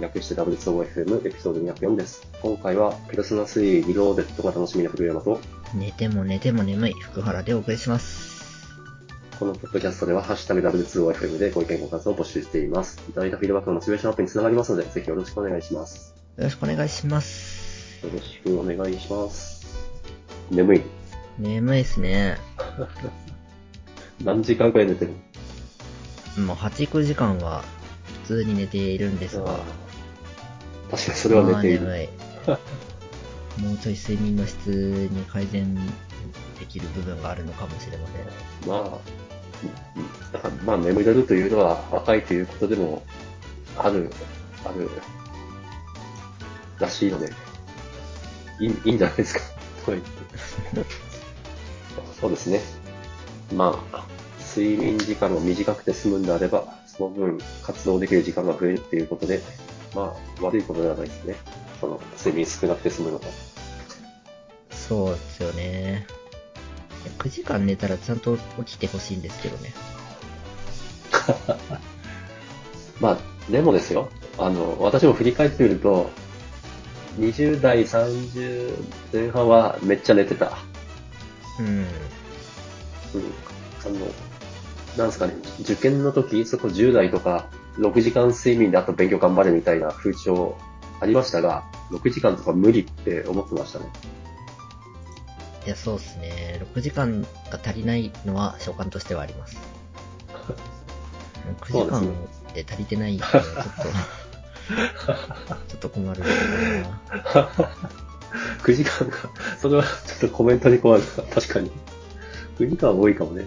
略して W2OFM エピソード204です。今回はペルソナ3リローデッドが楽しみな古山と、寝ても寝ても眠い福原でお送りします。このポッドキャストではハッシュタグ W2OFM でご意見ご感想を募集しています。いただいたフィードバックのモチベーションアップにつながりますので、ぜひよろしくお願いします。よろしくお願いします。よろしくお願いします。眠い。眠いっすね。何時間くらい寝てるもう8、9時間は普通に寝ているんですが、確かにそれは寝ている。もうちょい睡眠の質に改善できる部分があるのかもしれません。まあ、うんだからまあ眠れるというのは若いということでもある、ある、らしいので、いいいいんじゃないですか、とか言って。そうですね。まあ、睡眠時間が短くて済むんであれば、その分活動できる時間が増えるっていうことで、まあ、悪いことではないですね。その、睡眠少なくて済むのが。そうですよね。いや9時間寝たらちゃんと起きてほしいんですけどね。まあ、でもですよ、あの、私も振り返ってみると、20代、30前半はめっちゃ寝てた。うん。うん。あの、なんですかね、受験の時、そこ10代とか、6時間睡眠であと勉強頑張れみたいな風潮ありましたが、6時間とか無理って思ってましたね。いや、そうですね。6時間が足りないのは所感としてはあります。9時間で足りてないのはちょっと、ちょっと困るな。9時間か、それはちょっとコメントに困るか、確かに。9時間は多いかもね。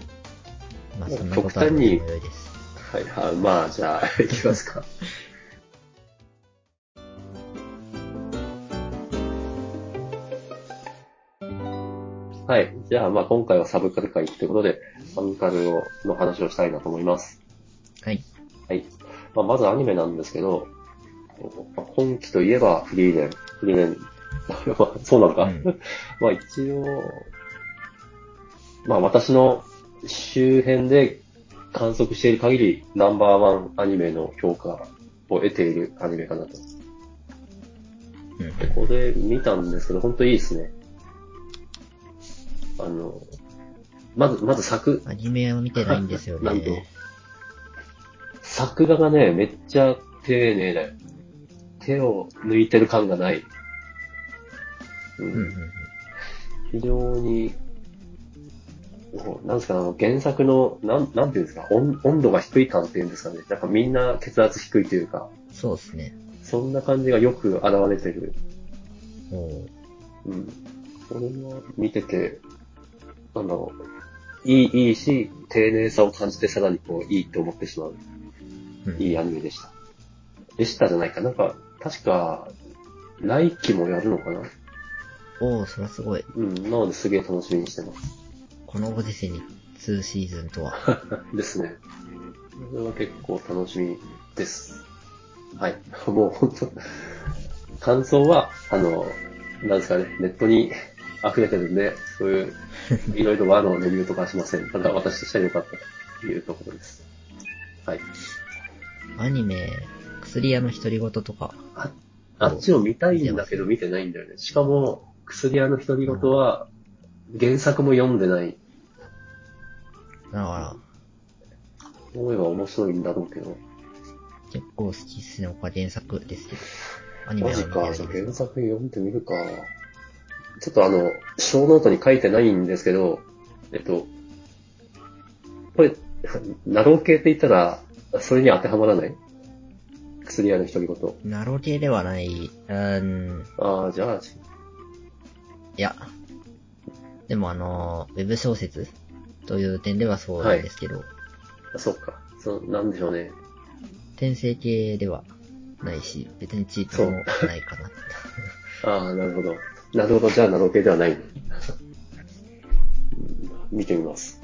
まあそんなことはどうでもよいです。はい、はまあ、じゃあ、行きますか。はい。じゃあ、まあ、今回はサブカル会ということで、サブカルをの話をしたいなと思います。はい。はい。まあ、まずアニメなんですけど、まあ本気といえばフリーレン。フリーレン。まあそうなのか。うん まあ一応、まあ私の周辺で観測している限りナンバーワンアニメの評価を得ているアニメかなと。うん。で、これ見たんですけど、本当いいですね。あの、まず、まず作、アニメは見てないんですよなんとね。作画がね、めっちゃ丁寧だよ。手を抜いてる感がない。うんうんうんうん。非常に、なんですか、あの、原作の、なん、なんていうんですか、温温度が低い感っていうんですかね。なんかみんな血圧低いというか、そうですね。そんな感じがよく現れてる。おううん。これは見てて、なんだろう。いい、いいし、丁寧さを感じてさらにこう、いいって思ってしまう、うん。いいアニメでした。でしたじゃないか。なんか、確か、来期もやるのかなおうそれはすごい。うん。なのですげえ楽しみにしてます。このご時世に2シーズンとは？ですね。これは結構楽しみです。はい。もう本当感想は、あの、なんですかね、ネットに溢れてるんで、そういう、いろいろ和のレビューとかはしません。ただ私としては良かったというところです。はい。アニメ、薬屋の独り言とか、ああっちを見たいんだけど見てないんだよね。しかも、薬屋の独り言は、原作も読んでない。だから、思えば面白いんだろうけど。結構好きっすね。僕は原作ですけど。アニメマジか、原作読んでみるか。ちょっとあの、 show note に書いてないんですけど、えっと、これ、なろう系って言ったら、それに当てはまらない？薬屋のひとりごと。なろう系ではない、うーん、ああ、じゃあ、いや。でもあの、ウェブ小説という点ではそうなんですけど、そうか。そう、なんでしょうね。転生系ではないし、別にチートもないかな。ああ、なるほど。なるほど、じゃあナロー系ではない見てみます。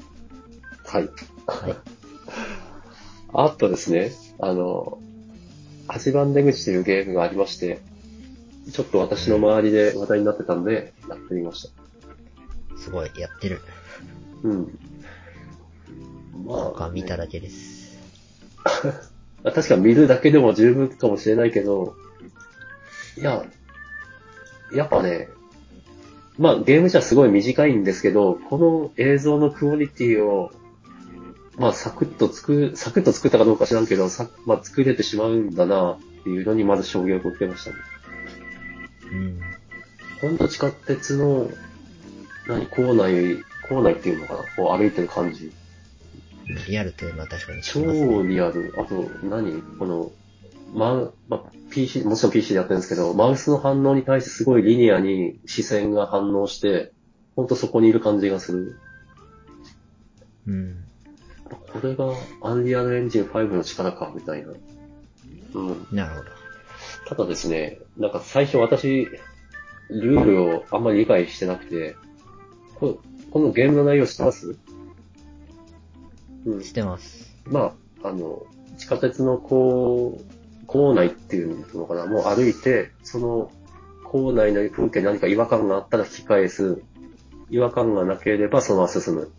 はい。はい。あとですね、あの、8番出口というゲームがありまして、ちょっと私の周りで話題になってたんで、やってみました。すごい、やってる。うん。まなんか見ただけです。確か見るだけでも十分かもしれないけど、いや、やっぱね、まあゲームじゃすごい短いんですけど、この映像のクオリティを、まあサクッと作、サクッと作ったかどうか知らんけど、さまあ作れてしまうんだなっていうのにまず衝撃を受けましたね。うん。ほんと地下鉄の、何、構内、構内っていうのかな？こう歩いてる感じ。リアルというのは確かにね。リアル。あと何、この、まあ、PC、もちろん PC でやってるんですけど、マウスの反応に対してすごいリニアに視線が反応して、ほんとそこにいる感じがする。うん。これがアンリアルエンジン5の力か、みたいな。うん。なるほど。ただですね、なんか最初私、ルールをあんまり理解してなくて、ここのゲームの内容知ってます？うん。してます。まあ、あの、地下鉄のこう、構内っていうのかな、もう歩いて、その構内の風景に何か違和感があったら引き返す。違和感がなければそのまま進む。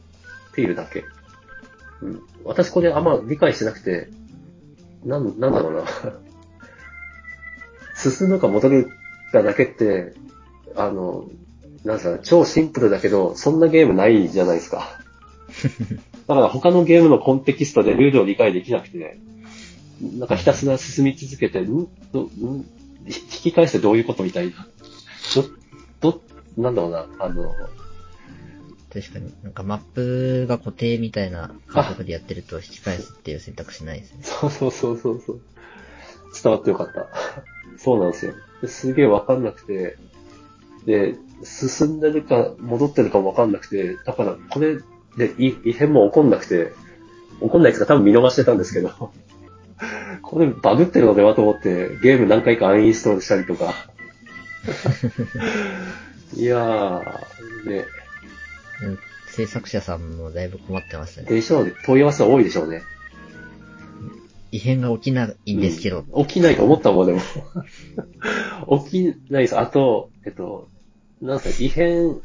っていうだけ。うん。私これあんま理解してなくて、なん、なんだろうな。進むか戻るかだけって、あの、なんすか、超シンプルだけど、そんなゲームないじゃないですか。だから他のゲームのコンテキストでルールを理解できなくて、なんかひたすら進み続けて、ん？どん？引き返してどういうことみたいな。ど、ど、なんだろうな、あの、確かに。なんかマップが固定みたいな感覚でやってると引き返すっていう選択肢ないですね。そうそうそうそうそう。伝わってよかった。そうなんですよ。ですげえわかんなくて、で、進んでるか戻ってるかもわかんなくて、だからこれでい異変も起こんなくて、起こんないですか多分見逃してたんですけど、これバグってるのではと思って、ゲーム何回かアンインストールしたりとか。いやー、ね、うん制作者さんもだいぶ困ってましたね。でしょうね。問い合わせは多いでしょうね。異変が起きないんですけど、うん起きないと思ったもん、でも。起きないです。あと、えっと、なんすか、異変、起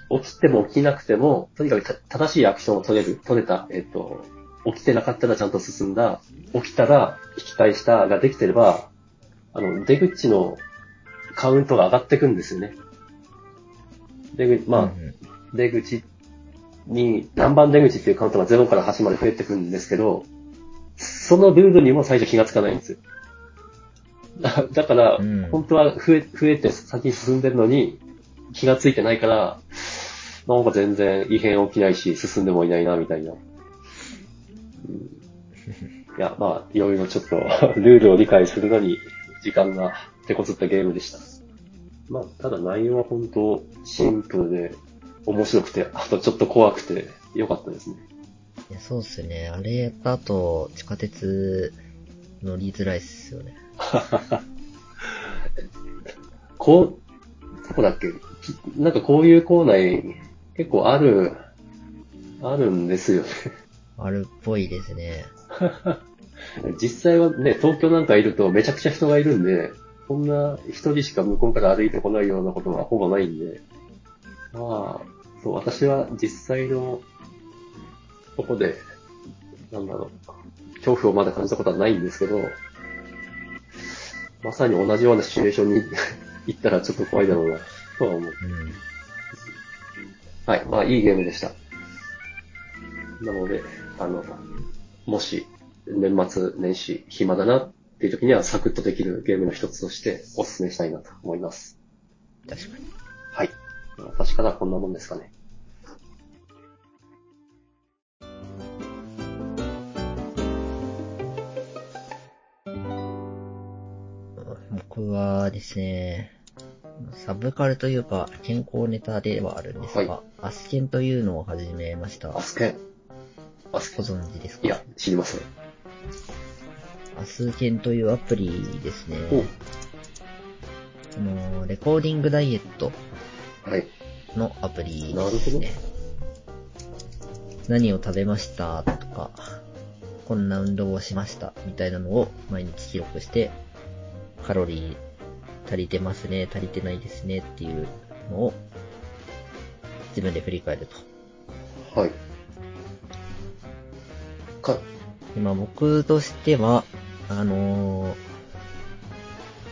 き、起きても起きなくても、とにかくた正しいアクションを取れる、取れた、えっと、起きてなかったらちゃんと進んだ、起きたら引き返したができてれば、あの、出口のカウントが上がってくんですよね。出口、まあ、うんうん出口に、何番出口っていうカウントが0から8まで増えてくるんですけど、そのルールにも最初気がつかないんですよ。だ だから、うん本当は増え、増えて先に進んでるのに気がついてないから、なんか全然異変起きないし、進んでもいないな、みたいな。うんいや、まあ、いろいろちょっと、ルールを理解するのに時間が手こずったゲームでした。まあ、ただ内容は本当シンプルで面白くて、あとちょっと怖くて良かったですね。いやそうっすよね。あれやった後、地下鉄乗りづらいっすよね。こう、どこだっけ？きなんかこういうコーナー結構ある、あるんですよね。あるっぽいですね。実際はね、東京なんかいるとめちゃくちゃ人がいるんで、こんな一人しか向こうから歩いてこないようなことはほぼないんで、まあ、そう、私は実際のとこで、なんだろう、恐怖をまだ感じたことはないんですけど、まさに同じようなシチュエーションに行ったらちょっと怖いだろうな、とは思う。うん。はい。まあ、いいゲームでした。なので、あの、もし、年末年始暇だなっていう時にはサクッとできるゲームの一つとしてお勧めしたいなと思います。確かに。はい。私からはこんなもんですかね。僕はですね、サブカルというか健康ネタではあるんですが、はアスケンというのを始めました。アスケン。アスケごン。存知ですか？いや、知りません。アスケンというアプリですね。おあの、レコーディングダイエットはい。のアプリですね。何を食べましたとか、こんな運動をしましたみたいなのを毎日記録して、カロリー足りてますね、足りてないですねっていうのを自分で振り返ると。はい。か、今僕としては、あのー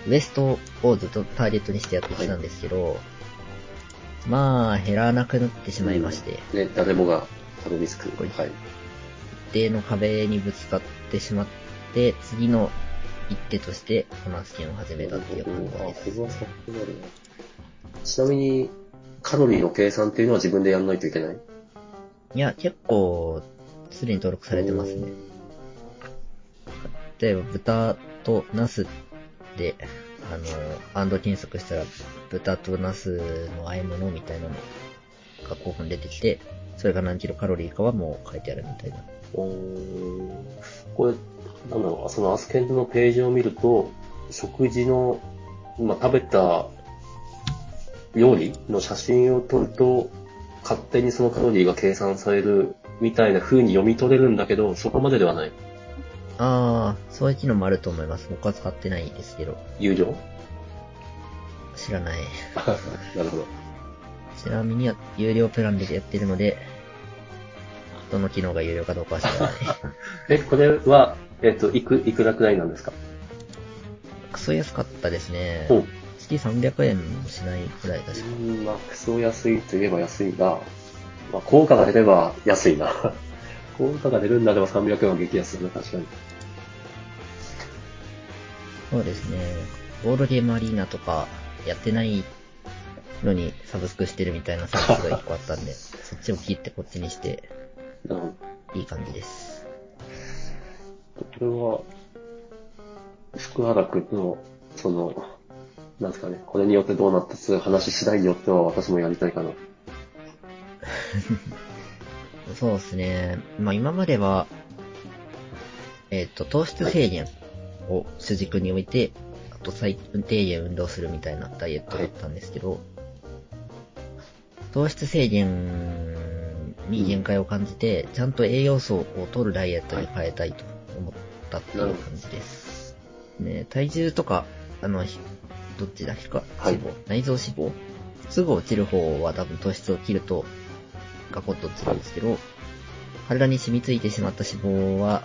ウエストをずっとターゲットにしてやってきたんですけど、まあ、減らなくなってしまいまして、ね、誰もがたどり着く。これはい。一定の壁にぶつかってしまって、次の一手として、このスキンを始めたっていう感じあ、です。これは。ちなみに、カロリーの計算っていうのは自分でやんないといけない？いや、結構、すでに登録されてますね。。例えば、豚とナスで、あの、アンド検索したら、豚とナスの和え物みたいなのが5分出てきて、それが何キロカロリーかはもう書いてあるみたいな。おーこれ、なんだろう、そのアスケントのページを見ると、食事の、まあ、食べた料理の写真を撮ると、勝手にそのカロリーが計算されるみたいな風に読み取れるんだけど、そこまでではない。あー、そういう機能もあると思います。僕は使ってないですけど、有料？知らない。なるほど。ちなみには、有料プランでやってるので、どの機能が有料かどうかは知らない。え、これは、えっと、いく、いくらくらいなんですか？クソ安かったですね。ほう。月300円もしないくらい確か。うん、まあ、クソ安いといえば安いが、まあ、効果が出れば安いな。効果が出るんだれば300円は激安だな、確かに。そうですね。ボードゲームアリーナとかやってないのにサブスクしてるみたいなサービスが一個あったんで、そっちを切ってこっちにして。いい感じです。これは、福原くんの、その、なんですかね、これによってどうなったつ話次第によっては私もやりたいかな。そうですね。まあ今までは、えっ、と、糖質制限を主軸に置いて、あと最低限運動するみたいなダイエットだったんですけど、糖質制限に限界を感じて、ちゃんと栄養素を取るダイエットに変えたいと思ったっていう感じです。ね、体重とか、あの、ひどっちだ皮下脂肪、内臓脂肪すぐ落ちる方は多分糖質を切るとガコッと落ちるんですけど、体に染みついてしまった脂肪は、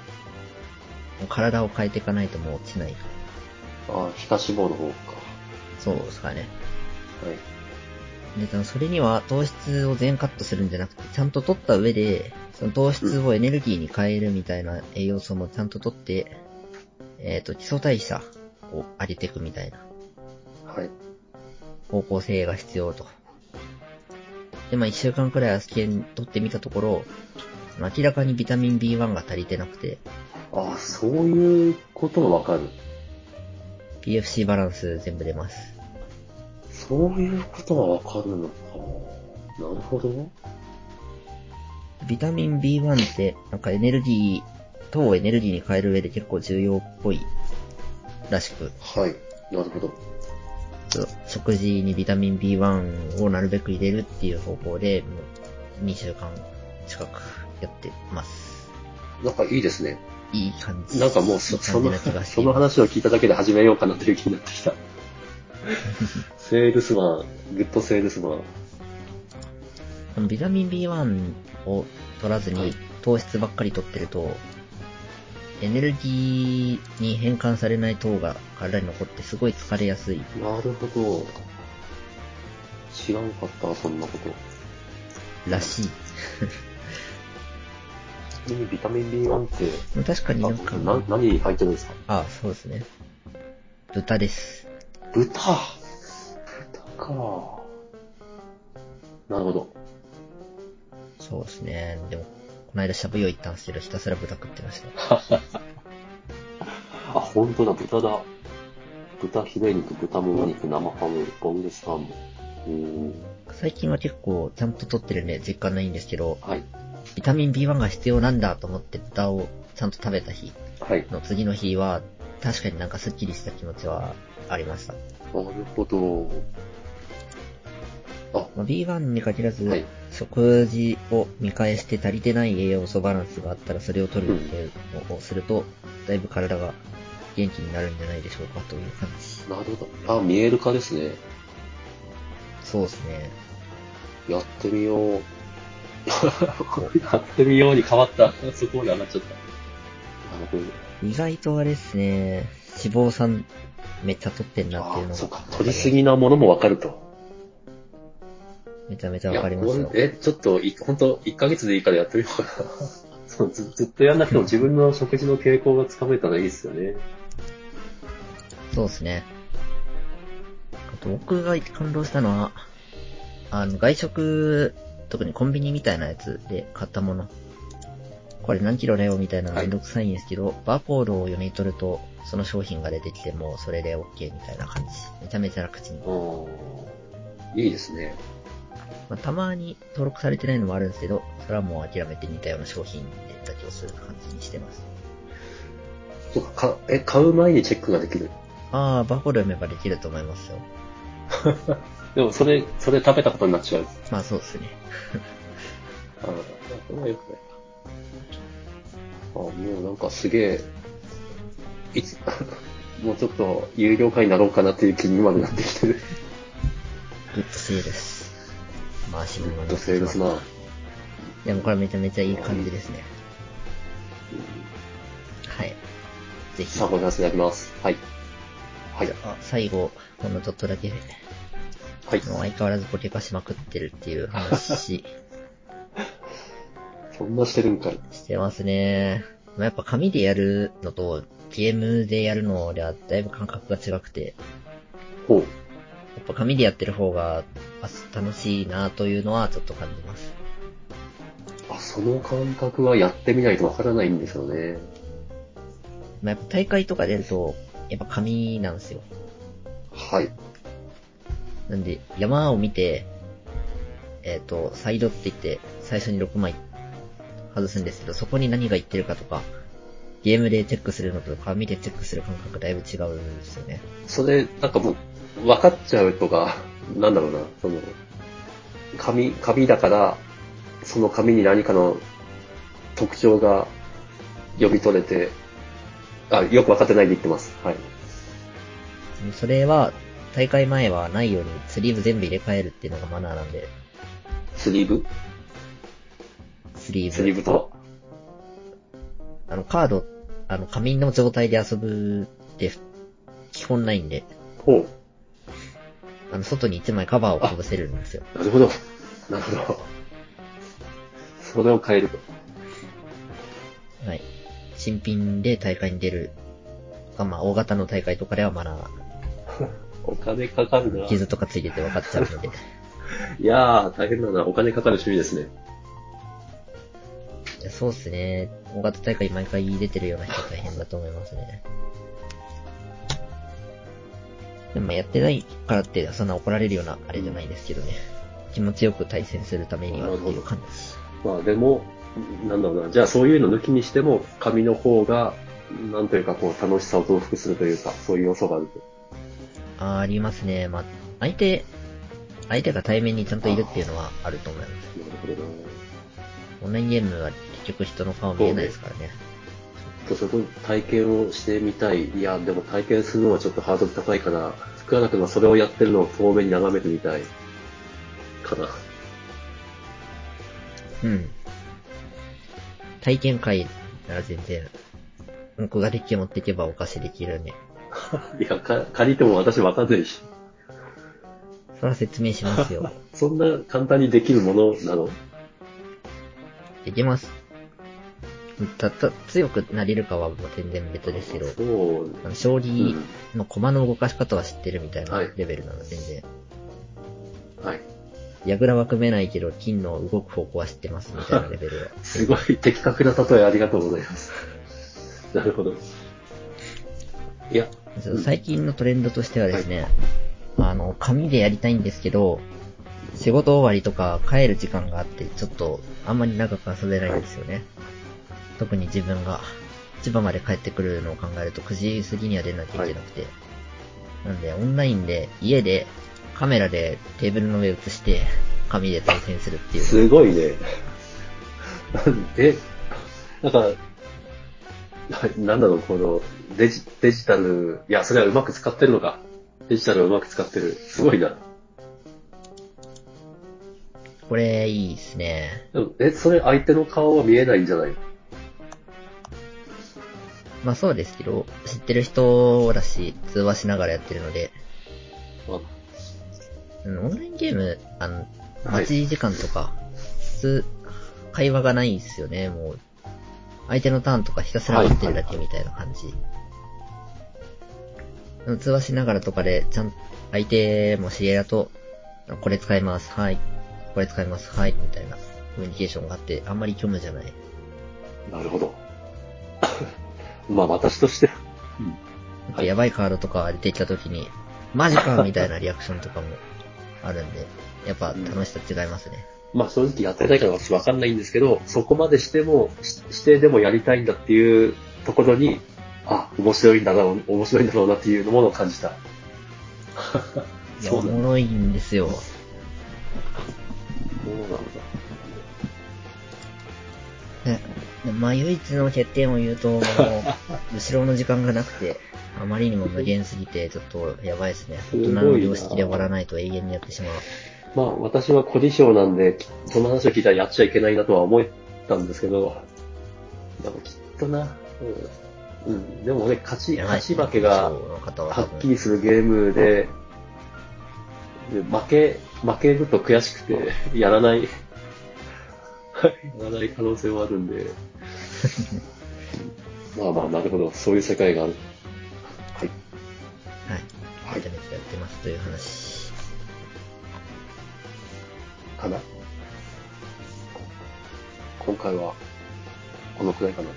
もう体を変えていかないともう落ちない。ああ、皮下脂肪の方か。そうですかね。はい。それには糖質を全カットするんじゃなくて、ちゃんと取った上で、その糖質をエネルギーに変えるみたいな栄養素もちゃんと取って、えっ、と、基礎代謝を上げていくみたいなはい。方向性が必要と。で、まあ一週間くらいアスケン取ってみたところ、明らかにビタミン B1 が足りてなくて、ああ、そういうことがわかる。PFC バランス全部出ます。そういうことがわかるのか。なるほど。ビタミン B1 って、なんかエネルギー、糖をエネルギーに変える上で結構重要っぽいらしく、はい。なるほど。食事にビタミン B1 をなるべく入れるっていう方法で、もう2週間近くやってます。なんかいいですね。いい感じ。なんかもうそ、その、な気がしてその話を聞いただけで始めようかなという気になってきた。セールスマン、グッドセールスマン。このビタミン B1 を取らずはいに糖質ばっかり取ってると、エネルギーに変換されない糖が体に残ってすごい疲れやすい。なるほど。知らんかったわ、そんなこと。らしい。ちなみにビタミン B1 って、確かになんか、何に入ってるんですか？あ、そうですね。豚です。豚豚か。なるほど。そうですね。でも、この間しゃぶ用行ったんですけど、ひたすら豚食ってました。あ、本当だ、豚だ。豚ヒレ肉、豚もも肉、生ハム、ボンレスハム。うーん。最近は結構ちゃんと取ってるんで実感ないんですけど、はい。ビタミン B1 が必要なんだと思って豚をちゃんと食べた日はい。の次の日は、確かになんかスッキリした気持ちはありました。なるほど。あ、まあ、B1 に限らず、はい食事を見返して足りてない栄養素バランスがあったらそれを取るっていうのをすると、だいぶ体が元気になるんじゃないでしょうかという感じ。なるほど。あ、見える化ですね。そうですね。やってみよう。やってみように変わった。そこまで上がっちゃった。僕、意外とあれですね、脂肪酸めっちゃ取ってんなっていうのが。あそうか、取りすぎなものもわかると。めちゃめちゃわかりますよ。え、ちょっと、いほんと、1ヶ月でいいからやってみようかな。そうずずっとやんなくても自分の食事の傾向がつかめたらいいですよね。そうですね。あと僕が感動したのは、あの、外食、特にコンビニみたいなやつで買ったもの。これ何キロだよみたいなのめんどくさいんですけど、バーコードを読み取ると、その商品が出てきてもうそれで OK みたいな感じ。めちゃめちゃ楽ちん。いいですね。まあ、たまに登録されてないのもあるんですけど、それはもう諦めて似たような商品で妥協する感じにしてます。そうか、かえ、買う前にチェックができる。ああ、バーコード読めばできると思いますよ。でも、それ、それ食べたことになっちゃう。まあそうですね。ああ、それはよくない。あもうなんかすげえ、いつ、もうちょっと有料化になろうかなっていう気にまでなってきてる。グッドセールス。回し物グッドセールスな。いや、もうこれめちゃめちゃいい感じですね。はい。ぜひ。さあ、ご覧いただきます。はい。はい。あ、最後、ほんのちょっとだけ、はい。もう相変わらずポケカしまくってるっていう話そんなしてるんかい。してますね。まあ、やっぱ紙でやるのとゲームでやるのではだいぶ感覚が違くて、ほう。やっぱ紙でやってる方があ楽しいなというのはちょっと感じます。あ、その感覚はやってみないとわからないんですよね。まあ、やっぱ大会とか出ると、やっぱ紙なんですよ。はい。なんで、山を見て、えっ、と、サイドって言って、最初に6枚外すんですけど、そこに何が言ってるかとか、ゲームでチェックするのと紙でチェックする感覚だいぶ違うんですよね。それ、なんかもう、分かっちゃうとか、なんだろうな、その、紙、紙だから、その紙に何かの特徴が読み取れて、あ、よく分かってないで言ってます。はい。それは、大会前はないようにスリーブ全部入れ替えるっていうのがマナーなんで、スリーブ？スリーブ。スリーブとはあの、カード、あの、紙の状態で遊ぶって、基本ないんで、ほう。あの、外に1枚カバーをかぶせるんですよ。なるほど。なるほど。それを変えると。はい。新品で大会に出る。あまあ、大型の大会とかではマナー、お金かかるな。傷とかついてて分かっちゃうので。いやー、大変だな。お金かかる趣味ですね。そうっすね。大型大会毎回出てるような人は大変だと思いますね。でもまあやってないからってそんな怒られるようなあれじゃないですけどね。気持ちよく対戦するためにはっていう感じ。まあでも、なんだろうな。じゃあそういうの抜きにしても、紙の方が、なんというかこう楽しさを増幅するというか、そういう要素があると。あーありますね。まあ、相手、相手が対面にちゃんといるっていうのはあると思います。なるほどな。オンラインゲームは結局人の顔見えないですからね。ちょっとそこ体験をしてみたい。いや、でも体験するのはちょっとハードル高いから、福原君はそれをやってるのを遠目に眺めてみたい。かな。うん。体験会なら全然、僕がデッキ持っていけばお貸しできるんで。いや、か借りても私わかんないし。それは説明しますよ。そんな簡単にできるものなの？できます。たった、強くなれるかはもう全然別ですけど。あの将う棋ん。の駒の動かし方は知ってるみたいなはいレベルなの、全然。はい。矢倉は組めないけど、金の動く方向は知ってますみたいなレベルは。すごい的確な例えありがとうございます。なるほど。いや、最近のトレンドとしてはですね、あの、紙でやりたいんですけど、仕事終わりとか帰る時間があって、ちょっとあんまり長く遊べないんですよね。特に自分が千葉まで帰ってくるのを考えると9時過ぎには出なきゃいけなくて。なんで、オンラインで家でカメラでテーブルの上映して、紙で対戦するっていう。すごいね。え、なんか、ななんだろう、このデジデジタル、いや、それはうまく使ってるのか。デジタルをうまく使ってる。すごいな。これいいですね。え、それ相手の顔は見えないんじゃない？まあそうですけど、知ってる人だし、通話しながらやってるので、あうんオンラインゲーム、あの、はい待ち時間とか、普通、会話がないんですよね、もう。相手のターンとかひたすら待ってるだけみたいな感じ。通話しながらとかで、ちゃん、相手も知り合いだと、これ使います、はい。これ使います、はい、みたいなコミュニケーションがあって、あんまり虚無じゃない。なるほど。まあ私としては、うんなんかやばいカードとか出てきた時に、マジかみたいなリアクションとかもあるんで、やっぱ楽しさ違いますね。まあ正直やってないから私わかんないんですけど、そこまでしても、ししてでもやりたいんだっていうところに、あ、面白いんだな、面白いんだろうなっていうものを感じた。いや、そう。おもろいんですよ。そうなんだ。ね、でまあ唯一の欠点を言うと、もう、後ろの時間がなくて、あまりにも無限すぎて、ちょっとやばいですね。大人の常識で終わらないと永遠にやってしまう。まあ私はコディショーなんで、きその話を聞いたらやっちゃいけないなとは思ったんですけど、でもきっとな、うん。うん、でもね、勝ち、勝ち負けがはっきりするゲームで、で負け、負けると悔しくて、やらない、やらない可能性もあるんで、まあまあ、なるほど、そういう世界がある。はい。はい。はいめちゃめちゃやってますという話。かな？今回は、このくらいかな。